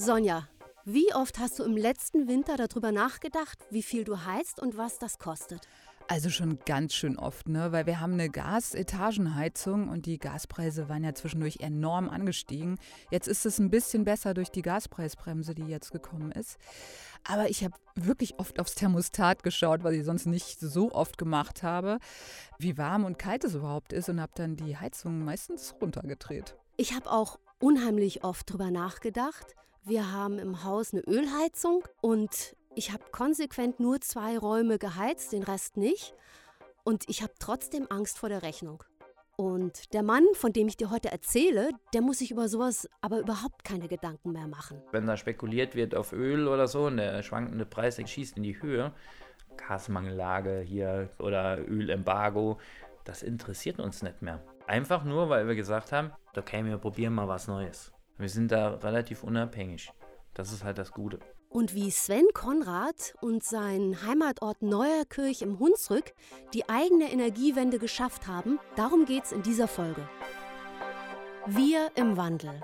Sonja, wie oft hast du im letzten Winter darüber nachgedacht, wie viel du heizt und was das kostet? Also schon ganz schön oft, ne? Weil wir haben eine Gasetagenheizung und die Gaspreise waren ja zwischendurch enorm angestiegen. Jetzt ist es ein bisschen besser durch die Gaspreisbremse, die jetzt gekommen ist. Aber ich habe wirklich oft aufs Thermostat geschaut, was ich sonst nicht so oft gemacht habe, wie warm und kalt es überhaupt ist und habe dann die Heizung meistens runtergedreht. Ich habe auch unheimlich oft drüber nachgedacht. Wir haben im Haus eine Ölheizung und ich habe konsequent nur zwei Räume geheizt, den Rest nicht. Und ich habe trotzdem Angst vor der Rechnung. Und der Mann, von dem ich dir heute erzähle, der muss sich über sowas aber überhaupt keine Gedanken mehr machen. Wenn da spekuliert wird auf Öl oder so und der schwankende Preis schießt in die Höhe, Gasmangellage hier oder Ölembargo, das interessiert uns nicht mehr. Einfach nur, weil wir gesagt haben, okay, wir probieren mal was Neues. Wir sind da relativ unabhängig. Das ist halt das Gute. Und wie Sven Konrad und sein Heimatort Neuerkirch im Hunsrück die eigene Energiewende geschafft haben, darum geht's in dieser Folge. Wir im Wandel.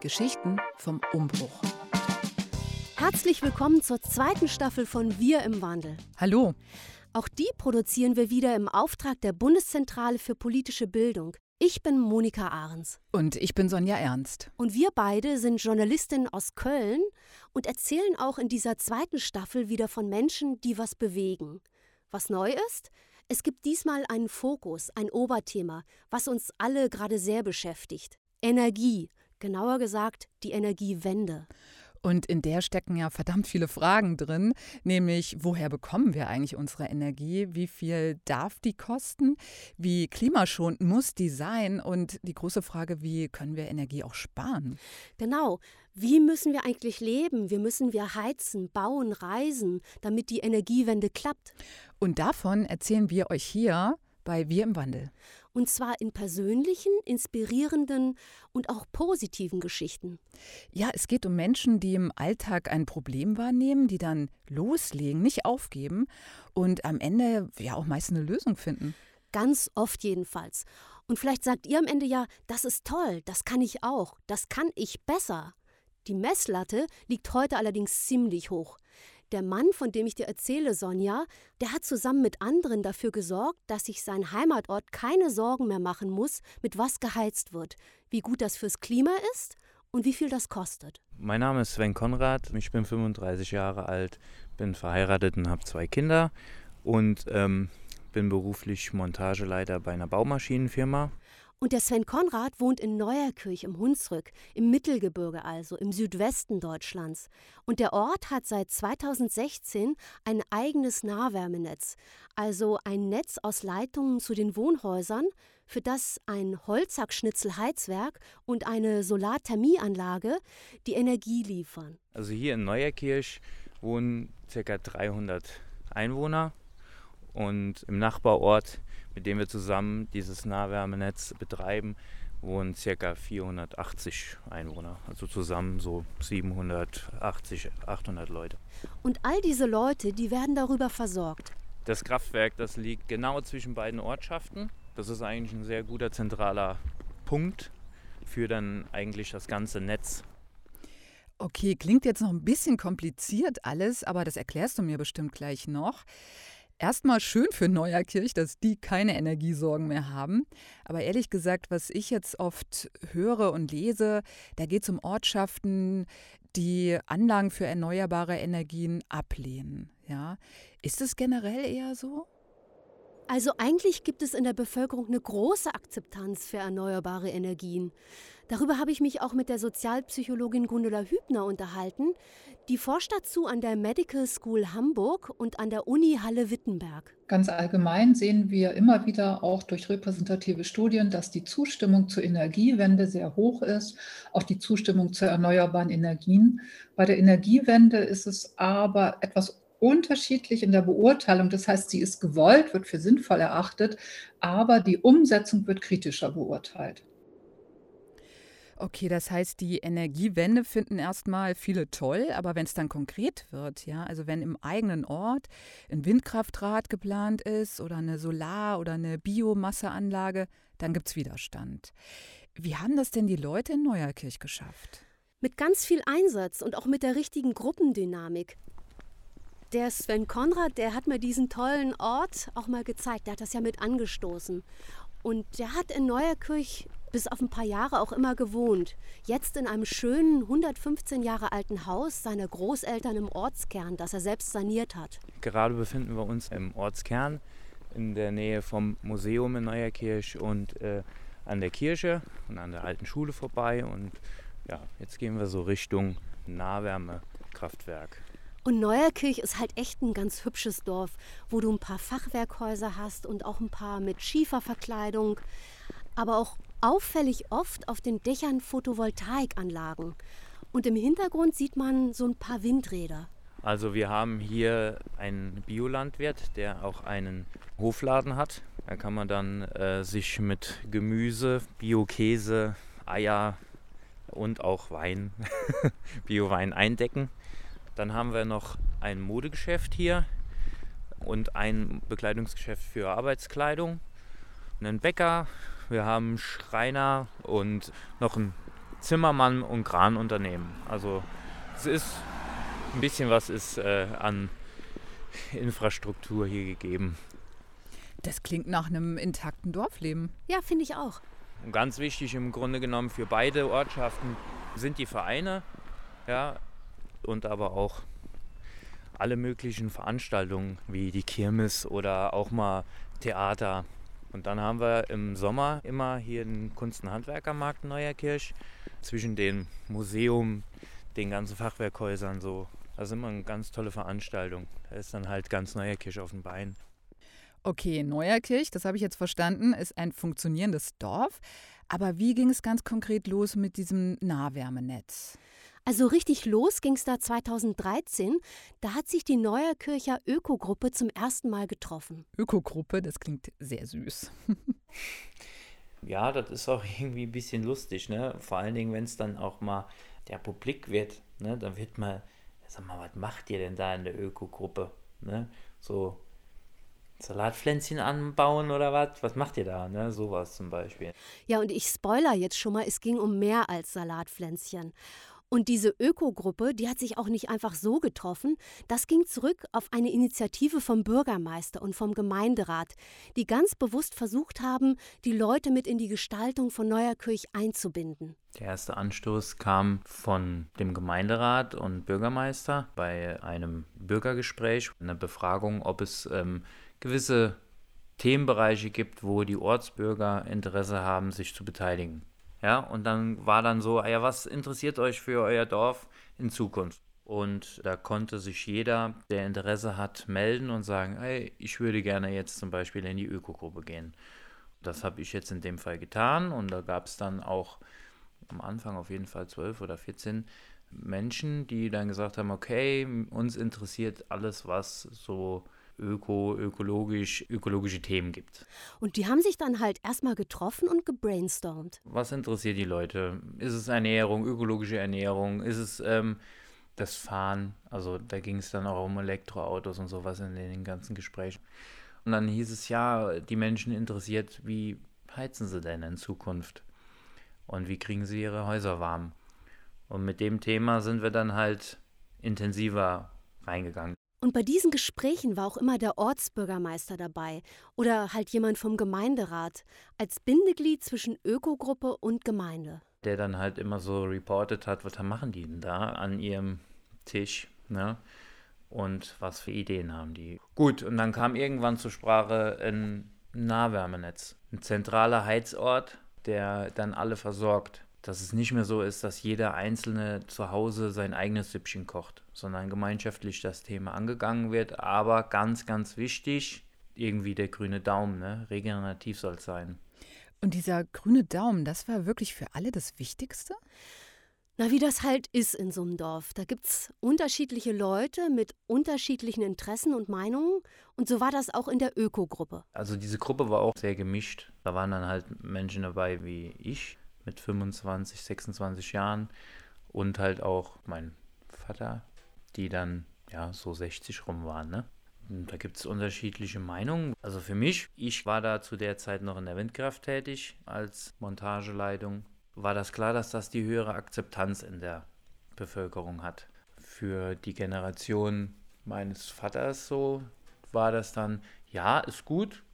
Geschichten vom Umbruch. Herzlich willkommen zur zweiten Staffel von Wir im Wandel. Hallo. Auch die produzieren wir wieder im Auftrag der Bundeszentrale für politische Bildung, ich bin Monika Ahrens. Und ich bin Sonja Ernst. Und wir beide sind Journalistinnen aus Köln und erzählen auch in dieser zweiten Staffel wieder von Menschen, die was bewegen. Was neu ist? Es gibt diesmal einen Fokus, ein Oberthema, was uns alle gerade sehr beschäftigt. Energie, genauer gesagt die Energiewende. Und in der stecken ja verdammt viele Fragen drin, nämlich woher bekommen wir eigentlich unsere Energie? Wie viel darf die kosten? Wie klimaschonend muss die sein? Und die große Frage, wie können wir Energie auch sparen? Genau. Wie müssen wir eigentlich leben? Wie müssen wir heizen, bauen, reisen, damit die Energiewende klappt? Und davon erzählen wir euch hier bei Wir im Wandel. Und zwar in persönlichen, inspirierenden und auch positiven Geschichten. Ja, es geht um Menschen, die im Alltag ein Problem wahrnehmen, die dann loslegen, nicht aufgeben und am Ende ja auch meist eine Lösung finden. Ganz oft jedenfalls. Und vielleicht sagt ihr am Ende ja, das ist toll, das kann ich auch, das kann ich besser. Die Messlatte liegt heute allerdings ziemlich hoch. Der Mann, von dem ich dir erzähle, Sonja, der hat zusammen mit anderen dafür gesorgt, dass sich sein Heimatort keine Sorgen mehr machen muss, mit was geheizt wird, wie gut das fürs Klima ist und wie viel das kostet. Mein Name ist Sven Konrad, ich bin 35 Jahre alt, bin verheiratet und habe zwei Kinder und ähm, bin beruflich Montageleiter bei einer Baumaschinenfirma. Und der Sven Konrad wohnt in Neuerkirch im Hunsrück, im Mittelgebirge also, im Südwesten Deutschlands. Und der Ort hat seit 2016 ein eigenes Nahwärmenetz, also ein Netz aus Leitungen zu den Wohnhäusern, für das ein Holzhackschnitzelheizwerk und eine Solarthermieanlage die Energie liefern. Also hier in Neuerkirch wohnen ca. 300 Einwohner und im Nachbarort mit dem wir zusammen dieses Nahwärmenetz betreiben, wohnen ca. 480 Einwohner. Also zusammen so 780, 800 Leute. Und all diese Leute, die werden darüber versorgt. Das Kraftwerk, das liegt genau zwischen beiden Ortschaften. Das ist eigentlich ein sehr guter zentraler Punkt für dann eigentlich das ganze Netz. Okay, klingt jetzt noch ein bisschen kompliziert alles, aber das erklärst du mir bestimmt gleich noch. Erstmal schön für Neuerkirch, dass die keine Energiesorgen mehr haben. Aber ehrlich gesagt, was ich jetzt oft höre und lese, da geht es um Ortschaften, die Anlagen für erneuerbare Energien ablehnen. Ja? Ist es generell eher so? Also eigentlich gibt es in der Bevölkerung eine große Akzeptanz für erneuerbare Energien. Darüber habe ich mich auch mit der Sozialpsychologin Gundula Hübner unterhalten. Die forscht dazu an der Medical School Hamburg und an der Uni Halle-Wittenberg. Ganz allgemein sehen wir immer wieder auch durch repräsentative Studien, dass die Zustimmung zur Energiewende sehr hoch ist, auch die Zustimmung zu erneuerbaren Energien. Bei der Energiewende ist es aber etwas unterschiedlich in der Beurteilung. Das heißt, sie ist gewollt, wird für sinnvoll erachtet, aber die Umsetzung wird kritischer beurteilt. Okay, das heißt, die Energiewende finden erstmal viele toll, aber wenn es dann konkret wird, ja, also wenn im eigenen Ort ein Windkraftrad geplant ist oder eine Solar- oder eine Biomasseanlage, dann gibt es Widerstand. Wie haben das denn die Leute in Neuerkirch geschafft? Mit ganz viel Einsatz und auch mit der richtigen Gruppendynamik. Der Sven Konrad, der hat mir diesen tollen Ort auch mal gezeigt. Der hat das ja mit angestoßen. Und der hat in Neuerkirch bis auf ein paar Jahre auch immer gewohnt. Jetzt in einem schönen 115 Jahre alten Haus seiner Großeltern im Ortskern, das er selbst saniert hat. Gerade befinden wir uns im Ortskern in der Nähe vom Museum in Neuerkirch und äh, an der Kirche und an der alten Schule vorbei. Und ja, jetzt gehen wir so Richtung Nahwärmekraftwerk. Und Neuerkirch ist halt echt ein ganz hübsches Dorf, wo du ein paar Fachwerkhäuser hast und auch ein paar mit Schieferverkleidung, aber auch auffällig oft auf den Dächern Photovoltaikanlagen. Und im Hintergrund sieht man so ein paar Windräder. Also wir haben hier einen Biolandwirt, der auch einen Hofladen hat. Da kann man dann äh, sich mit Gemüse, Biokäse, Eier und auch Wein, Biowein eindecken. Dann haben wir noch ein Modegeschäft hier und ein Bekleidungsgeschäft für Arbeitskleidung, einen Bäcker, wir haben Schreiner und noch einen Zimmermann und Kranunternehmen. Also es ist ein bisschen was ist äh, an Infrastruktur hier gegeben. Das klingt nach einem intakten Dorfleben. Ja, finde ich auch. Und ganz wichtig im Grunde genommen für beide Ortschaften sind die Vereine, ja, und aber auch alle möglichen Veranstaltungen wie die Kirmes oder auch mal Theater. Und dann haben wir im Sommer immer hier den Kunst- und Handwerkermarkt Neuerkirch zwischen dem Museum, den ganzen Fachwerkhäusern so. Das ist immer eine ganz tolle Veranstaltung. Da ist dann halt ganz Neuerkirch auf dem Bein. Okay, Neuerkirch, das habe ich jetzt verstanden, ist ein funktionierendes Dorf. Aber wie ging es ganz konkret los mit diesem Nahwärmenetz? Also richtig los ging es da 2013. Da hat sich die Neuerkircher Ökogruppe zum ersten Mal getroffen. Ökogruppe, das klingt sehr süß. ja, das ist auch irgendwie ein bisschen lustig, ne? Vor allen Dingen, wenn es dann auch mal der Publik wird, ne? Dann wird mal, sag mal, was macht ihr denn da in der Ökogruppe? Ne? So Salatpflänzchen anbauen oder was? Was macht ihr da? Ne? Sowas zum Beispiel. Ja, und ich spoiler jetzt schon mal, es ging um mehr als Salatpflänzchen. Und diese Ökogruppe, die hat sich auch nicht einfach so getroffen. Das ging zurück auf eine Initiative vom Bürgermeister und vom Gemeinderat, die ganz bewusst versucht haben, die Leute mit in die Gestaltung von Neuerkirch einzubinden. Der erste Anstoß kam von dem Gemeinderat und Bürgermeister bei einem Bürgergespräch, einer Befragung, ob es ähm, gewisse Themenbereiche gibt, wo die Ortsbürger Interesse haben, sich zu beteiligen. Ja, und dann war dann so, ja, was interessiert euch für euer Dorf in Zukunft? Und da konnte sich jeder, der Interesse hat, melden und sagen, hey, ich würde gerne jetzt zum Beispiel in die Ökogruppe gehen. Das habe ich jetzt in dem Fall getan und da gab es dann auch am Anfang auf jeden Fall zwölf oder 14 Menschen, die dann gesagt haben, okay, uns interessiert alles, was so öko, ökologisch, ökologische Themen gibt. Und die haben sich dann halt erstmal getroffen und gebrainstormt. Was interessiert die Leute? Ist es Ernährung, ökologische Ernährung? Ist es ähm, das Fahren? Also da ging es dann auch um Elektroautos und sowas in den ganzen Gesprächen. Und dann hieß es ja, die Menschen interessiert, wie heizen sie denn in Zukunft? Und wie kriegen sie ihre Häuser warm? Und mit dem Thema sind wir dann halt intensiver reingegangen. Und bei diesen Gesprächen war auch immer der Ortsbürgermeister dabei oder halt jemand vom Gemeinderat als Bindeglied zwischen Ökogruppe und Gemeinde. Der dann halt immer so reportet hat, was machen die denn da an ihrem Tisch, ne? Und was für Ideen haben die. Gut, und dann kam irgendwann zur Sprache ein Nahwärmenetz. Ein zentraler Heizort, der dann alle versorgt dass es nicht mehr so ist, dass jeder Einzelne zu Hause sein eigenes Süppchen kocht, sondern gemeinschaftlich das Thema angegangen wird. Aber ganz, ganz wichtig, irgendwie der grüne Daumen, ne? regenerativ soll es sein. Und dieser grüne Daumen, das war wirklich für alle das Wichtigste? Na, wie das halt ist in so einem Dorf. Da gibt es unterschiedliche Leute mit unterschiedlichen Interessen und Meinungen. Und so war das auch in der Öko-Gruppe. Also diese Gruppe war auch sehr gemischt. Da waren dann halt Menschen dabei wie ich, mit 25, 26 Jahren und halt auch mein Vater, die dann ja so 60 rum waren. Ne? da gibt es unterschiedliche Meinungen. Also für mich, ich war da zu der Zeit noch in der Windkraft tätig als Montageleitung, war das klar, dass das die höhere Akzeptanz in der Bevölkerung hat. Für die Generation meines Vaters so war das dann, ja, ist gut,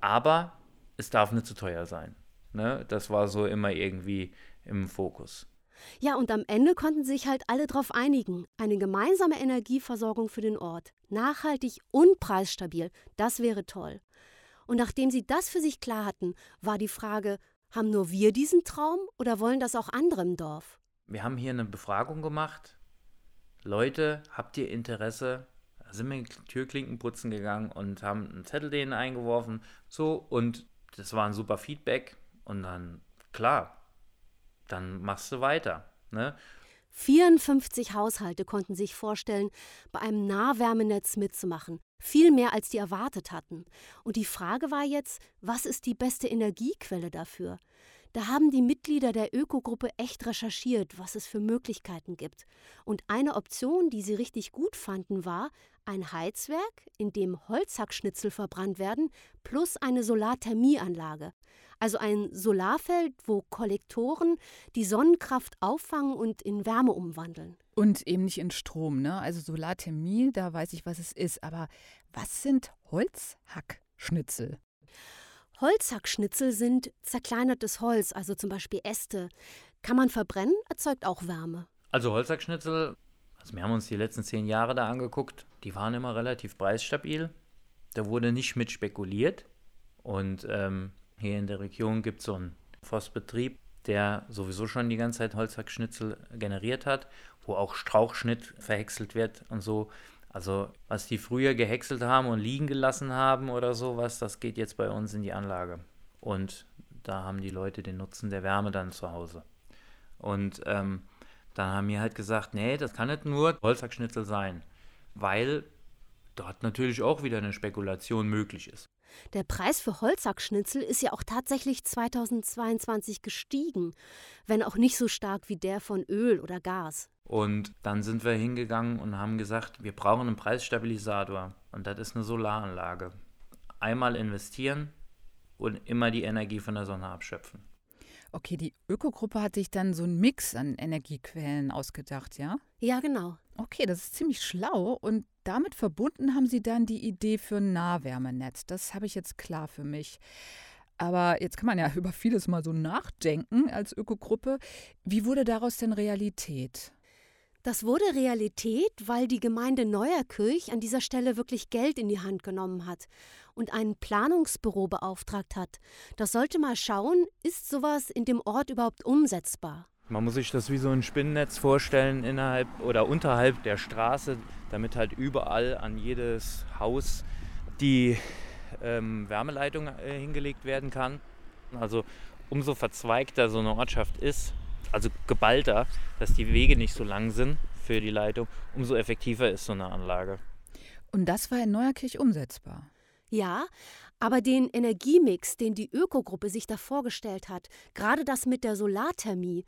aber es darf nicht zu teuer sein. Ne? Das war so immer irgendwie im Fokus. Ja, und am Ende konnten sich halt alle darauf einigen. Eine gemeinsame Energieversorgung für den Ort. Nachhaltig und preisstabil. Das wäre toll. Und nachdem sie das für sich klar hatten, war die Frage, haben nur wir diesen Traum oder wollen das auch andere im Dorf? Wir haben hier eine Befragung gemacht. Leute, habt ihr Interesse? Da sind wir Türklinken putzen gegangen und haben einen Zettel denen eingeworfen. So, und das war ein super Feedback. Und dann, klar, dann machst du weiter. Ne? 54 Haushalte konnten sich vorstellen, bei einem Nahwärmenetz mitzumachen. Viel mehr, als die erwartet hatten. Und die Frage war jetzt, was ist die beste Energiequelle dafür? Da haben die Mitglieder der Ökogruppe echt recherchiert, was es für Möglichkeiten gibt. Und eine Option, die sie richtig gut fanden, war ein Heizwerk, in dem Holzhackschnitzel verbrannt werden, plus eine Solarthermieanlage. Also ein Solarfeld, wo Kollektoren die Sonnenkraft auffangen und in Wärme umwandeln. Und eben nicht in Strom, ne? Also Solarthermie, da weiß ich, was es ist. Aber was sind Holzhackschnitzel? Holzhackschnitzel sind zerkleinertes Holz, also zum Beispiel Äste. Kann man verbrennen, erzeugt auch Wärme. Also Holzhackschnitzel, also wir haben uns die letzten zehn Jahre da angeguckt, die waren immer relativ preisstabil. Da wurde nicht mit spekuliert. Und ähm, hier in der Region gibt es so einen Forstbetrieb, der sowieso schon die ganze Zeit Holzhackschnitzel generiert hat, wo auch Strauchschnitt verhäckselt wird und so. Also was die früher gehäckselt haben und liegen gelassen haben oder sowas, das geht jetzt bei uns in die Anlage. Und da haben die Leute den Nutzen der Wärme dann zu Hause. Und ähm, dann haben wir halt gesagt, nee, das kann nicht nur Holzhackschnitzel sein, weil dort natürlich auch wieder eine Spekulation möglich ist. Der Preis für Holzhackschnitzel ist ja auch tatsächlich 2022 gestiegen, wenn auch nicht so stark wie der von Öl oder Gas. Und dann sind wir hingegangen und haben gesagt, wir brauchen einen Preisstabilisator. Und das ist eine Solaranlage. Einmal investieren und immer die Energie von der Sonne abschöpfen. Okay, die Ökogruppe hat sich dann so einen Mix an Energiequellen ausgedacht, ja? Ja, genau. Okay, das ist ziemlich schlau. Und damit verbunden haben Sie dann die Idee für ein Nahwärmenetz. Das habe ich jetzt klar für mich. Aber jetzt kann man ja über vieles mal so nachdenken als Ökogruppe. Wie wurde daraus denn Realität? Das wurde Realität, weil die Gemeinde Neuerkirch an dieser Stelle wirklich Geld in die Hand genommen hat und ein Planungsbüro beauftragt hat. Das sollte mal schauen, ist sowas in dem Ort überhaupt umsetzbar? Man muss sich das wie so ein Spinnennetz vorstellen innerhalb oder unterhalb der Straße, damit halt überall an jedes Haus die ähm, Wärmeleitung äh, hingelegt werden kann. Also umso verzweigter so eine Ortschaft ist, also geballter, dass die Wege nicht so lang sind für die Leitung, umso effektiver ist so eine Anlage. Und das war in Neuerkirch umsetzbar. Ja, aber den Energiemix, den die Ökogruppe sich da vorgestellt hat, gerade das mit der Solarthermie,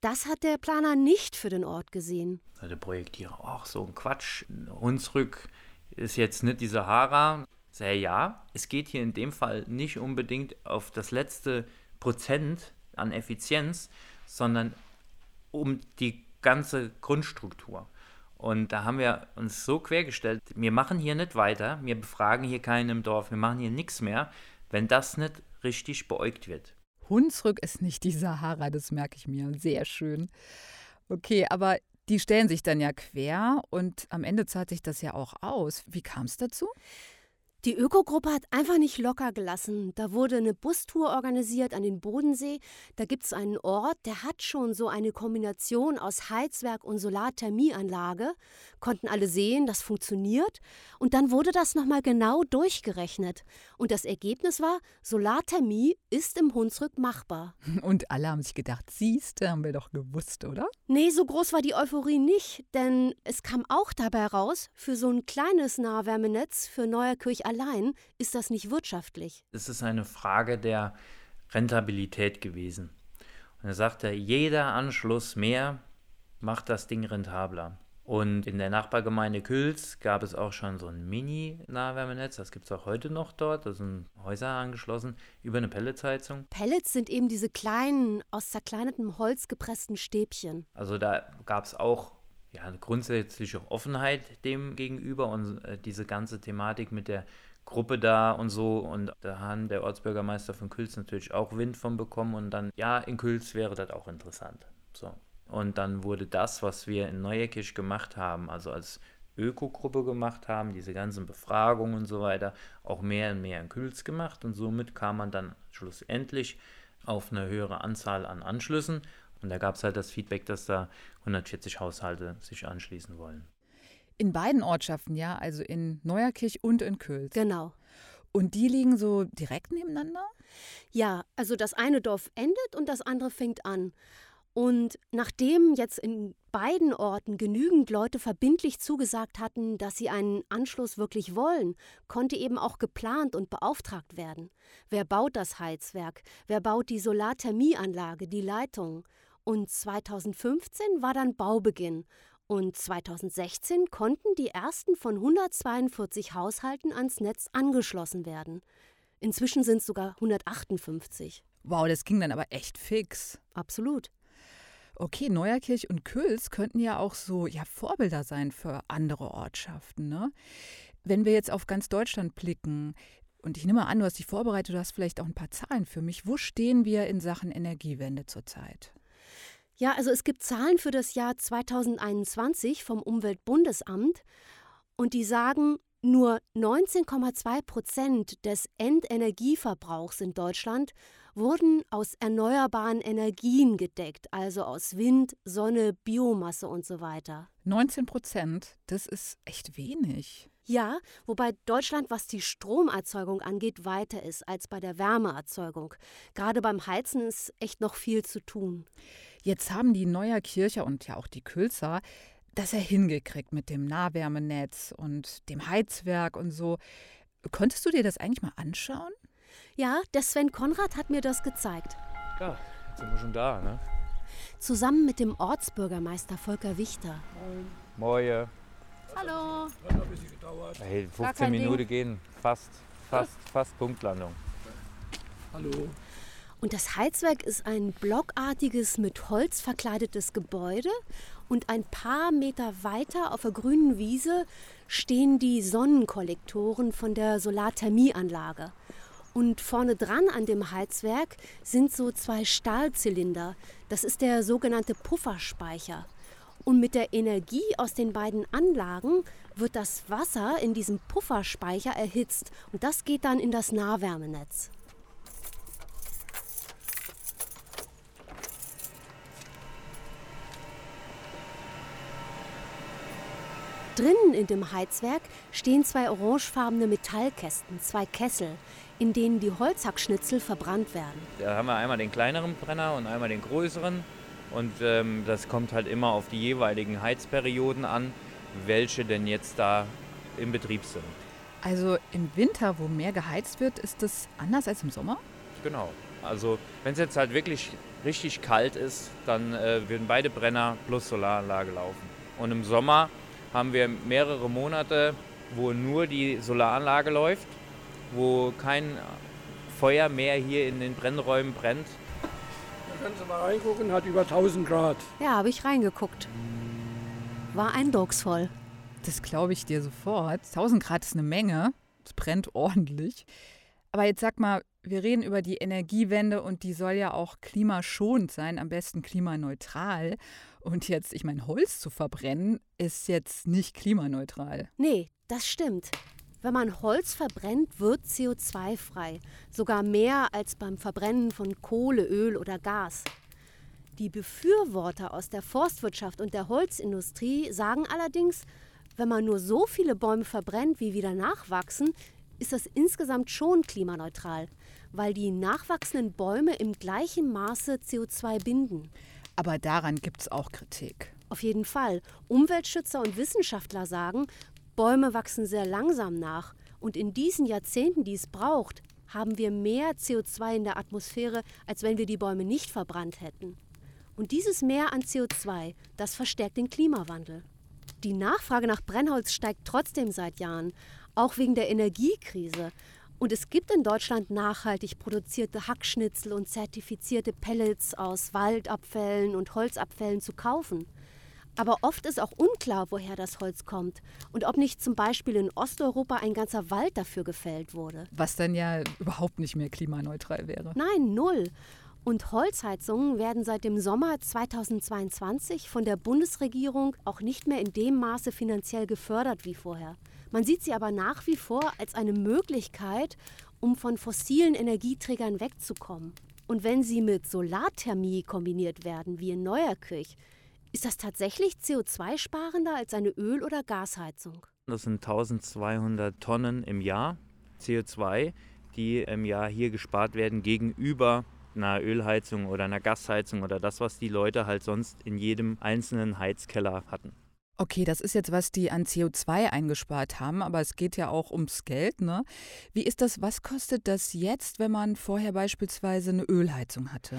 das hat der Planer nicht für den Ort gesehen. Der Projektierer, ach, so ein Quatsch. Hunsrück ist jetzt nicht die Sahara. Sehr ja, es geht hier in dem Fall nicht unbedingt auf das letzte Prozent an Effizienz, sondern um die ganze Grundstruktur. Und da haben wir uns so quergestellt, wir machen hier nicht weiter, wir befragen hier keinen im Dorf, wir machen hier nichts mehr, wenn das nicht richtig beäugt wird. Hunsrück ist nicht die Sahara, das merke ich mir. Sehr schön. Okay, aber die stellen sich dann ja quer und am Ende zahlt sich das ja auch aus. Wie kam es dazu? Die Ökogruppe hat einfach nicht locker gelassen. Da wurde eine Bustour organisiert an den Bodensee. Da gibt es einen Ort, der hat schon so eine Kombination aus Heizwerk und Solarthermieanlage. Konnten alle sehen, das funktioniert. Und dann wurde das nochmal genau durchgerechnet. Und das Ergebnis war, Solarthermie ist im Hunsrück machbar. Und alle haben sich gedacht, siehste, haben wir doch gewusst, oder? Nee, so groß war die Euphorie nicht, denn es kam auch dabei raus, für so ein kleines Nahwärmenetz für Neuerkirch allein ist das nicht wirtschaftlich. Es ist eine Frage der Rentabilität gewesen. Und er sagte, jeder Anschluss mehr macht das Ding rentabler. Und in der Nachbargemeinde Külz gab es auch schon so ein Mini-Nahwärmenetz. Das gibt es auch heute noch dort. Da sind Häuser angeschlossen über eine Pelletsheizung. Pellets sind eben diese kleinen, aus zerkleinertem Holz gepressten Stäbchen. Also da gab es auch ja, eine grundsätzliche Offenheit dem gegenüber und äh, diese ganze Thematik mit der Gruppe da und so. Und da haben der Ortsbürgermeister von Külz natürlich auch Wind von bekommen. Und dann, ja, in Külz wäre das auch interessant. So. Und dann wurde das, was wir in Neueckirch gemacht haben, also als Ökogruppe gemacht haben, diese ganzen Befragungen und so weiter, auch mehr und mehr in Külz gemacht. Und somit kam man dann schlussendlich auf eine höhere Anzahl an Anschlüssen. Und da gab es halt das Feedback, dass da 140 Haushalte sich anschließen wollen. In beiden Ortschaften, ja, also in Neuerkirch und in Külz. Genau. Und die liegen so direkt nebeneinander? Ja, also das eine Dorf endet und das andere fängt an. Und nachdem jetzt in beiden Orten genügend Leute verbindlich zugesagt hatten, dass sie einen Anschluss wirklich wollen, konnte eben auch geplant und beauftragt werden. Wer baut das Heizwerk? Wer baut die Solarthermieanlage, die Leitung? Und 2015 war dann Baubeginn. Und 2016 konnten die ersten von 142 Haushalten ans Netz angeschlossen werden. Inzwischen sind es sogar 158. Wow, das ging dann aber echt fix. Absolut. Okay, Neuerkirch und Külz könnten ja auch so ja, Vorbilder sein für andere Ortschaften. Ne? Wenn wir jetzt auf ganz Deutschland blicken, und ich nehme an, du hast dich vorbereitet, du hast vielleicht auch ein paar Zahlen für mich. Wo stehen wir in Sachen Energiewende zurzeit? Ja, also es gibt Zahlen für das Jahr 2021 vom Umweltbundesamt und die sagen, nur 19,2 Prozent des Endenergieverbrauchs in Deutschland wurden aus erneuerbaren Energien gedeckt, also aus Wind, Sonne, Biomasse und so weiter. 19 Prozent, das ist echt wenig. Ja, wobei Deutschland, was die Stromerzeugung angeht, weiter ist als bei der Wärmeerzeugung. Gerade beim Heizen ist echt noch viel zu tun. Jetzt haben die Neuer Kirche und ja auch die Külzer das ja hingekriegt mit dem Nahwärmenetz und dem Heizwerk und so. Konntest du dir das eigentlich mal anschauen? Ja, der Sven Konrad hat mir das gezeigt. Ja, jetzt sind wir schon da, ne? Zusammen mit dem Ortsbürgermeister Volker Wichter. Moin. Moje. Hallo. Hat ein bisschen gedauert. Hey, 15 Minuten Ding. gehen. Fast, fast, fast Punktlandung. Hallo. Und das Heizwerk ist ein blockartiges, mit Holz verkleidetes Gebäude. Und ein paar Meter weiter auf der grünen Wiese stehen die Sonnenkollektoren von der Solarthermieanlage. Und vorne dran an dem Heizwerk sind so zwei Stahlzylinder. Das ist der sogenannte Pufferspeicher. Und mit der Energie aus den beiden Anlagen wird das Wasser in diesem Pufferspeicher erhitzt. Und das geht dann in das Nahwärmenetz. Drinnen in dem Heizwerk stehen zwei orangefarbene Metallkästen, zwei Kessel, in denen die Holzhackschnitzel verbrannt werden. Da haben wir einmal den kleineren Brenner und einmal den größeren. Und ähm, das kommt halt immer auf die jeweiligen Heizperioden an, welche denn jetzt da im Betrieb sind. Also im Winter, wo mehr geheizt wird, ist das anders als im Sommer? Genau. Also wenn es jetzt halt wirklich richtig kalt ist, dann äh, würden beide Brenner plus Solaranlage laufen. Und im Sommer haben wir mehrere Monate, wo nur die Solaranlage läuft, wo kein Feuer mehr hier in den Brennräumen brennt. Da können Sie mal reingucken, hat über 1000 Grad. Ja, habe ich reingeguckt. War eindrucksvoll. Das glaube ich dir sofort. 1000 Grad ist eine Menge. Es brennt ordentlich. Aber jetzt sag mal, wir reden über die Energiewende und die soll ja auch klimaschonend sein, am besten klimaneutral. Und jetzt, ich meine, Holz zu verbrennen, ist jetzt nicht klimaneutral. Nee, das stimmt. Wenn man Holz verbrennt, wird CO2 frei. Sogar mehr als beim Verbrennen von Kohle, Öl oder Gas. Die Befürworter aus der Forstwirtschaft und der Holzindustrie sagen allerdings, wenn man nur so viele Bäume verbrennt, wie wieder nachwachsen, ist das insgesamt schon klimaneutral, weil die nachwachsenden Bäume im gleichen Maße CO2 binden. Aber daran gibt es auch Kritik. Auf jeden Fall. Umweltschützer und Wissenschaftler sagen, Bäume wachsen sehr langsam nach. Und in diesen Jahrzehnten, die es braucht, haben wir mehr CO2 in der Atmosphäre, als wenn wir die Bäume nicht verbrannt hätten. Und dieses Mehr an CO2, das verstärkt den Klimawandel. Die Nachfrage nach Brennholz steigt trotzdem seit Jahren, auch wegen der Energiekrise. Und es gibt in Deutschland nachhaltig produzierte Hackschnitzel und zertifizierte Pellets aus Waldabfällen und Holzabfällen zu kaufen. Aber oft ist auch unklar, woher das Holz kommt und ob nicht zum Beispiel in Osteuropa ein ganzer Wald dafür gefällt wurde. Was dann ja überhaupt nicht mehr klimaneutral wäre. Nein, null. Und Holzheizungen werden seit dem Sommer 2022 von der Bundesregierung auch nicht mehr in dem Maße finanziell gefördert wie vorher. Man sieht sie aber nach wie vor als eine Möglichkeit, um von fossilen Energieträgern wegzukommen. Und wenn sie mit Solarthermie kombiniert werden, wie in Neuerkirch, ist das tatsächlich CO2-sparender als eine Öl- oder Gasheizung? Das sind 1200 Tonnen im Jahr CO2, die im Jahr hier gespart werden gegenüber einer Ölheizung oder einer Gasheizung oder das, was die Leute halt sonst in jedem einzelnen Heizkeller hatten. Okay, das ist jetzt, was die an CO2 eingespart haben, aber es geht ja auch ums Geld, ne? Wie ist das, was kostet das jetzt, wenn man vorher beispielsweise eine Ölheizung hatte?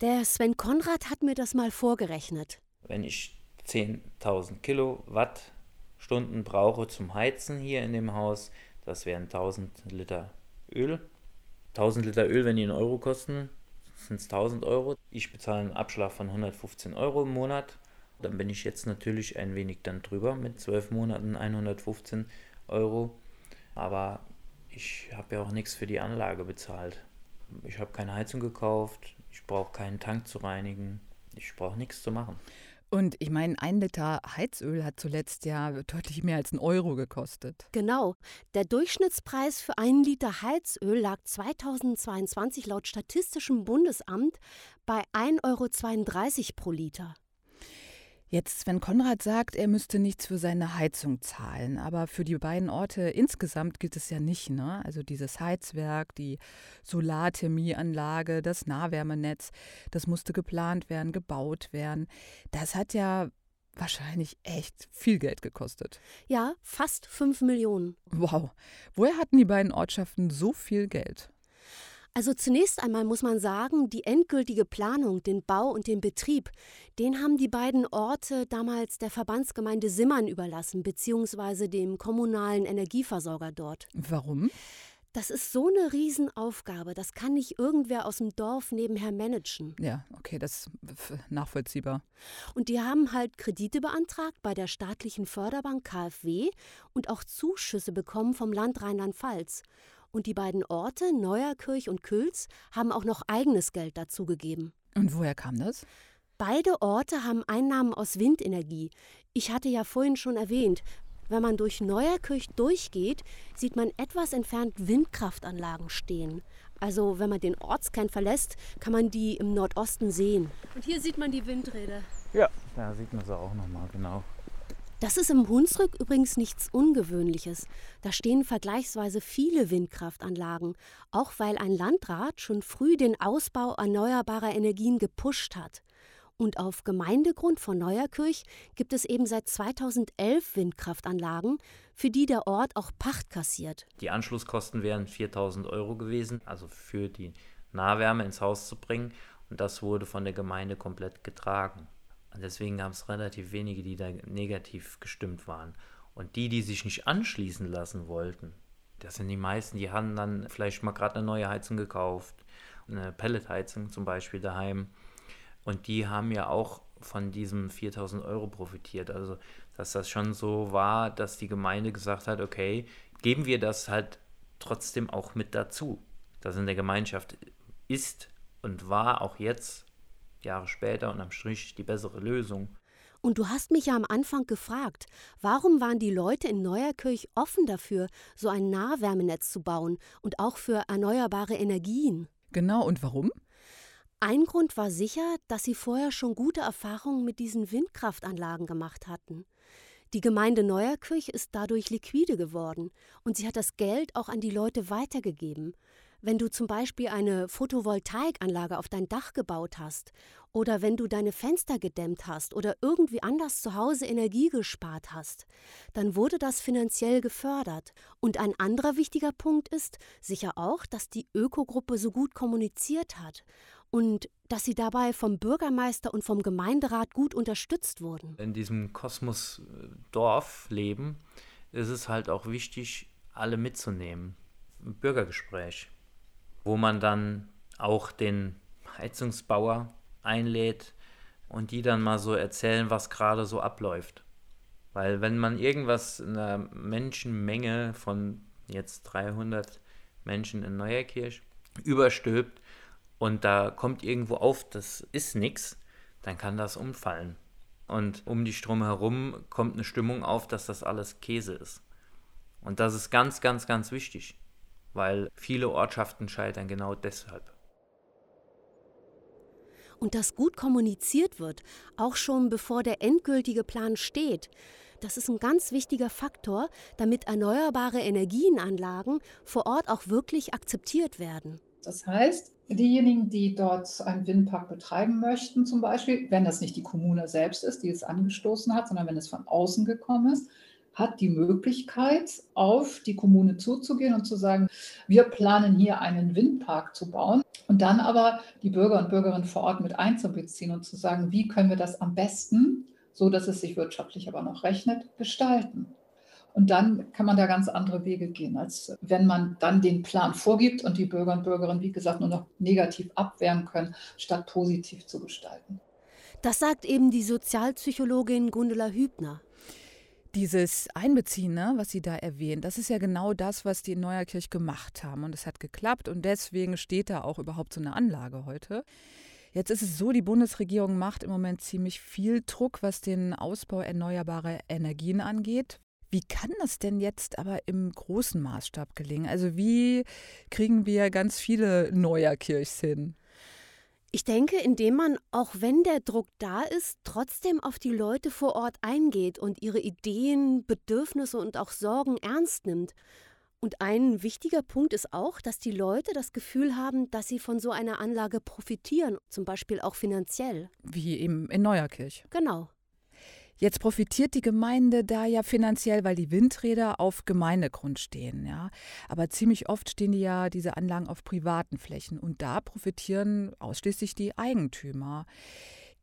Der Sven Konrad hat mir das mal vorgerechnet. Wenn ich 10.000 Kilowattstunden brauche zum Heizen hier in dem Haus, das wären 1000 Liter Öl. 1000 Liter Öl, wenn die in Euro kosten, sind es 1000 Euro. Ich bezahle einen Abschlag von 115 Euro im Monat. Dann bin ich jetzt natürlich ein wenig dann drüber mit 12 Monaten 115 Euro. Aber ich habe ja auch nichts für die Anlage bezahlt. Ich habe keine Heizung gekauft, ich brauche keinen Tank zu reinigen, ich brauche nichts zu machen. Und ich meine, ein Liter Heizöl hat zuletzt ja deutlich mehr als einen Euro gekostet. Genau. Der Durchschnittspreis für einen Liter Heizöl lag 2022 laut Statistischem Bundesamt bei 1,32 Euro pro Liter. Jetzt, Sven Konrad sagt, er müsste nichts für seine Heizung zahlen, aber für die beiden Orte insgesamt gilt es ja nicht. Ne? Also dieses Heizwerk, die Solarthermieanlage, das Nahwärmenetz, das musste geplant werden, gebaut werden. Das hat ja wahrscheinlich echt viel Geld gekostet. Ja, fast 5 Millionen. Wow. Woher hatten die beiden Ortschaften so viel Geld? Also zunächst einmal muss man sagen, die endgültige Planung, den Bau und den Betrieb, den haben die beiden Orte damals der Verbandsgemeinde Simmern überlassen, beziehungsweise dem kommunalen Energieversorger dort. Warum? Das ist so eine Riesenaufgabe, das kann nicht irgendwer aus dem Dorf nebenher managen. Ja, okay, das ist nachvollziehbar. Und die haben halt Kredite beantragt bei der staatlichen Förderbank KfW und auch Zuschüsse bekommen vom Land Rheinland-Pfalz. Und die beiden Orte, Neuerkirch und Külz, haben auch noch eigenes Geld dazugegeben. Und woher kam das? Beide Orte haben Einnahmen aus Windenergie. Ich hatte ja vorhin schon erwähnt, wenn man durch Neuerkirch durchgeht, sieht man etwas entfernt Windkraftanlagen stehen. Also wenn man den Ortskern verlässt, kann man die im Nordosten sehen. Und hier sieht man die Windräder. Ja, da sieht man sie auch nochmal genau. Das ist im Hunsrück übrigens nichts Ungewöhnliches. Da stehen vergleichsweise viele Windkraftanlagen, auch weil ein Landrat schon früh den Ausbau erneuerbarer Energien gepusht hat. Und auf Gemeindegrund von Neuerkirch gibt es eben seit 2011 Windkraftanlagen, für die der Ort auch Pacht kassiert. Die Anschlusskosten wären 4000 Euro gewesen, also für die Nahwärme ins Haus zu bringen. Und das wurde von der Gemeinde komplett getragen. Und deswegen gab es relativ wenige, die da negativ gestimmt waren. Und die, die sich nicht anschließen lassen wollten, das sind die meisten, die haben dann vielleicht mal gerade eine neue Heizung gekauft, eine Pelletheizung zum Beispiel daheim. Und die haben ja auch von diesem 4000 Euro profitiert. Also, dass das schon so war, dass die Gemeinde gesagt hat, okay, geben wir das halt trotzdem auch mit dazu. Das in der Gemeinschaft ist und war auch jetzt Jahre später und am Strich die bessere Lösung. Und du hast mich ja am Anfang gefragt, warum waren die Leute in Neuerkirch offen dafür, so ein Nahwärmenetz zu bauen und auch für erneuerbare Energien? Genau, und warum? Ein Grund war sicher, dass sie vorher schon gute Erfahrungen mit diesen Windkraftanlagen gemacht hatten. Die Gemeinde Neuerkirch ist dadurch liquide geworden und sie hat das Geld auch an die Leute weitergegeben. Wenn du zum Beispiel eine Photovoltaikanlage auf dein Dach gebaut hast oder wenn du deine Fenster gedämmt hast oder irgendwie anders zu Hause Energie gespart hast, dann wurde das finanziell gefördert. Und ein anderer wichtiger Punkt ist sicher auch, dass die Ökogruppe so gut kommuniziert hat und dass sie dabei vom Bürgermeister und vom Gemeinderat gut unterstützt wurden. In diesem Kosmos äh, Dorfleben ist es halt auch wichtig, alle mitzunehmen. Ein Bürgergespräch, wo man dann auch den Heizungsbauer einlädt und die dann mal so erzählen, was gerade so abläuft. Weil wenn man irgendwas in einer Menschenmenge von jetzt 300 Menschen in Neuerkirch überstülpt und da kommt irgendwo auf, das ist nichts, dann kann das umfallen. Und um die Strom herum kommt eine Stimmung auf, dass das alles Käse ist. Und das ist ganz, ganz, ganz wichtig, weil viele Ortschaften scheitern genau deshalb. Und dass gut kommuniziert wird, auch schon bevor der endgültige Plan steht, das ist ein ganz wichtiger Faktor, damit erneuerbare Energienanlagen vor Ort auch wirklich akzeptiert werden. Das heißt, diejenigen, die dort einen Windpark betreiben möchten, zum Beispiel, wenn das nicht die Kommune selbst ist, die es angestoßen hat, sondern wenn es von außen gekommen ist, hat die Möglichkeit, auf die Kommune zuzugehen und zu sagen, wir planen hier einen Windpark zu bauen und dann aber die Bürger und Bürgerinnen vor Ort mit einzubeziehen und zu sagen, wie können wir das am besten, so dass es sich wirtschaftlich aber noch rechnet, gestalten. Und dann kann man da ganz andere Wege gehen, als wenn man dann den Plan vorgibt und die Bürger und Bürgerinnen, wie gesagt, nur noch negativ abwehren können, statt positiv zu gestalten. Das sagt eben die Sozialpsychologin Gundula Hübner. Dieses Einbeziehen, ne, was Sie da erwähnen, das ist ja genau das, was die in Neuerkirch gemacht haben. Und es hat geklappt und deswegen steht da auch überhaupt so eine Anlage heute. Jetzt ist es so, die Bundesregierung macht im Moment ziemlich viel Druck, was den Ausbau erneuerbarer Energien angeht. Wie kann das denn jetzt aber im großen Maßstab gelingen? Also wie kriegen wir ganz viele Neuerkirchs hin? Ich denke, indem man, auch wenn der Druck da ist, trotzdem auf die Leute vor Ort eingeht und ihre Ideen, Bedürfnisse und auch Sorgen ernst nimmt. Und ein wichtiger Punkt ist auch, dass die Leute das Gefühl haben, dass sie von so einer Anlage profitieren, zum Beispiel auch finanziell. Wie eben in Neuerkirch. Genau. Jetzt profitiert die Gemeinde da ja finanziell, weil die Windräder auf Gemeindegrund stehen, ja. Aber ziemlich oft stehen die ja diese Anlagen auf privaten Flächen und da profitieren ausschließlich die Eigentümer.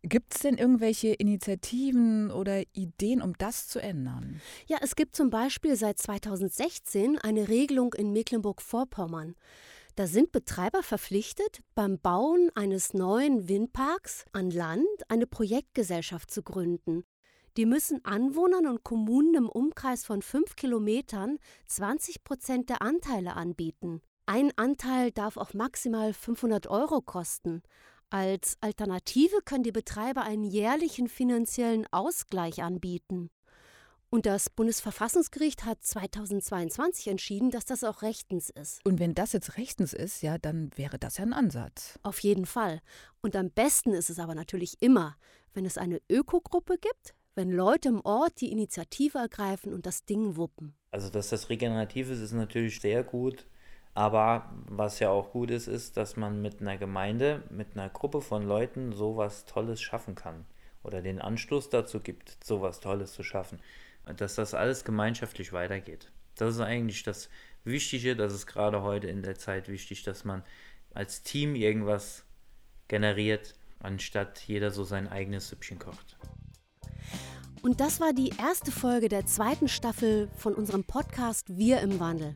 Gibt es denn irgendwelche Initiativen oder Ideen, um das zu ändern? Ja, es gibt zum Beispiel seit 2016 eine Regelung in Mecklenburg-Vorpommern. Da sind Betreiber verpflichtet, beim Bauen eines neuen Windparks an Land eine Projektgesellschaft zu gründen. Die müssen Anwohnern und Kommunen im Umkreis von fünf Kilometern 20 Prozent der Anteile anbieten. Ein Anteil darf auch maximal 500 Euro kosten. Als Alternative können die Betreiber einen jährlichen finanziellen Ausgleich anbieten. Und das Bundesverfassungsgericht hat 2022 entschieden, dass das auch rechtens ist. Und wenn das jetzt rechtens ist, ja, dann wäre das ja ein Ansatz. Auf jeden Fall. Und am besten ist es aber natürlich immer, wenn es eine Ökogruppe gibt, wenn Leute im Ort die Initiative ergreifen und das Ding wuppen. Also, dass das regenerativ ist, ist natürlich sehr gut. Aber was ja auch gut ist, ist, dass man mit einer Gemeinde, mit einer Gruppe von Leuten sowas Tolles schaffen kann. Oder den Anstoß dazu gibt, sowas Tolles zu schaffen. Dass das alles gemeinschaftlich weitergeht. Das ist eigentlich das Wichtige, das ist gerade heute in der Zeit wichtig, dass man als Team irgendwas generiert, anstatt jeder so sein eigenes Süppchen kocht. Und das war die erste Folge der zweiten Staffel von unserem Podcast Wir im Wandel.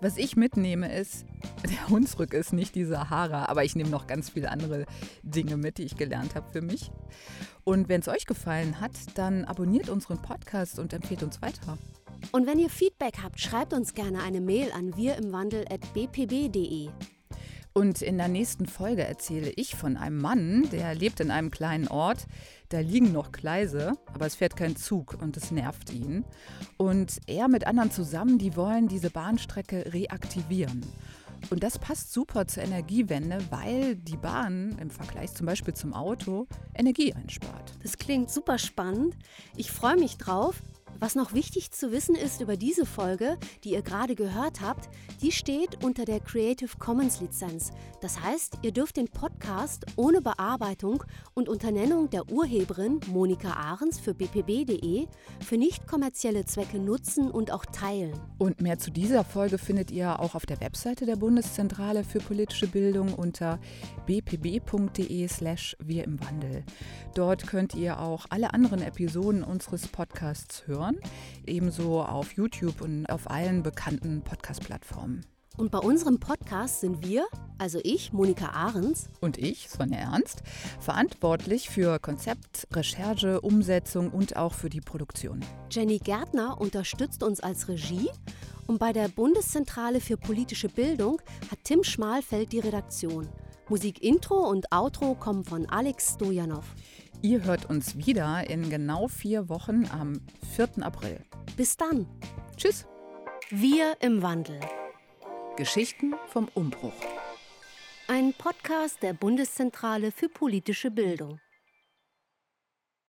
Was ich mitnehme ist, der Hunsrück ist nicht die Sahara, aber ich nehme noch ganz viele andere Dinge mit, die ich gelernt habe für mich. Und wenn es euch gefallen hat, dann abonniert unseren Podcast und empfehlt uns weiter. Und wenn ihr Feedback habt, schreibt uns gerne eine Mail an wirimwandel.bpb.de. Und in der nächsten Folge erzähle ich von einem Mann, der lebt in einem kleinen Ort. Da liegen noch Gleise, aber es fährt kein Zug und es nervt ihn. Und er mit anderen zusammen, die wollen diese Bahnstrecke reaktivieren. Und das passt super zur Energiewende, weil die Bahn im Vergleich zum Beispiel zum Auto Energie einspart. Das klingt super spannend. Ich freue mich drauf. Was noch wichtig zu wissen ist über diese Folge, die ihr gerade gehört habt, die steht unter der Creative Commons Lizenz. Das heißt, ihr dürft den Podcast ohne Bearbeitung und unter Nennung der Urheberin Monika Ahrens für bpb.de für nicht kommerzielle Zwecke nutzen und auch teilen. Und mehr zu dieser Folge findet ihr auch auf der Webseite der Bundeszentrale für politische Bildung unter bpb.de/slash wir im Wandel. Dort könnt ihr auch alle anderen Episoden unseres Podcasts hören hören, ebenso auf YouTube und auf allen bekannten Podcast-Plattformen. Und bei unserem Podcast sind wir, also ich, Monika Ahrens und ich, Sonja Ernst, verantwortlich für Konzept, Recherche, Umsetzung und auch für die Produktion. Jenny Gärtner unterstützt uns als Regie und bei der Bundeszentrale für politische Bildung hat Tim Schmalfeld die Redaktion. Musik Intro und Outro kommen von Alex Stojanov. Ihr hört uns wieder in genau vier Wochen am 4. April. Bis dann. Tschüss. Wir im Wandel. Geschichten vom Umbruch. Ein Podcast der Bundeszentrale für politische Bildung.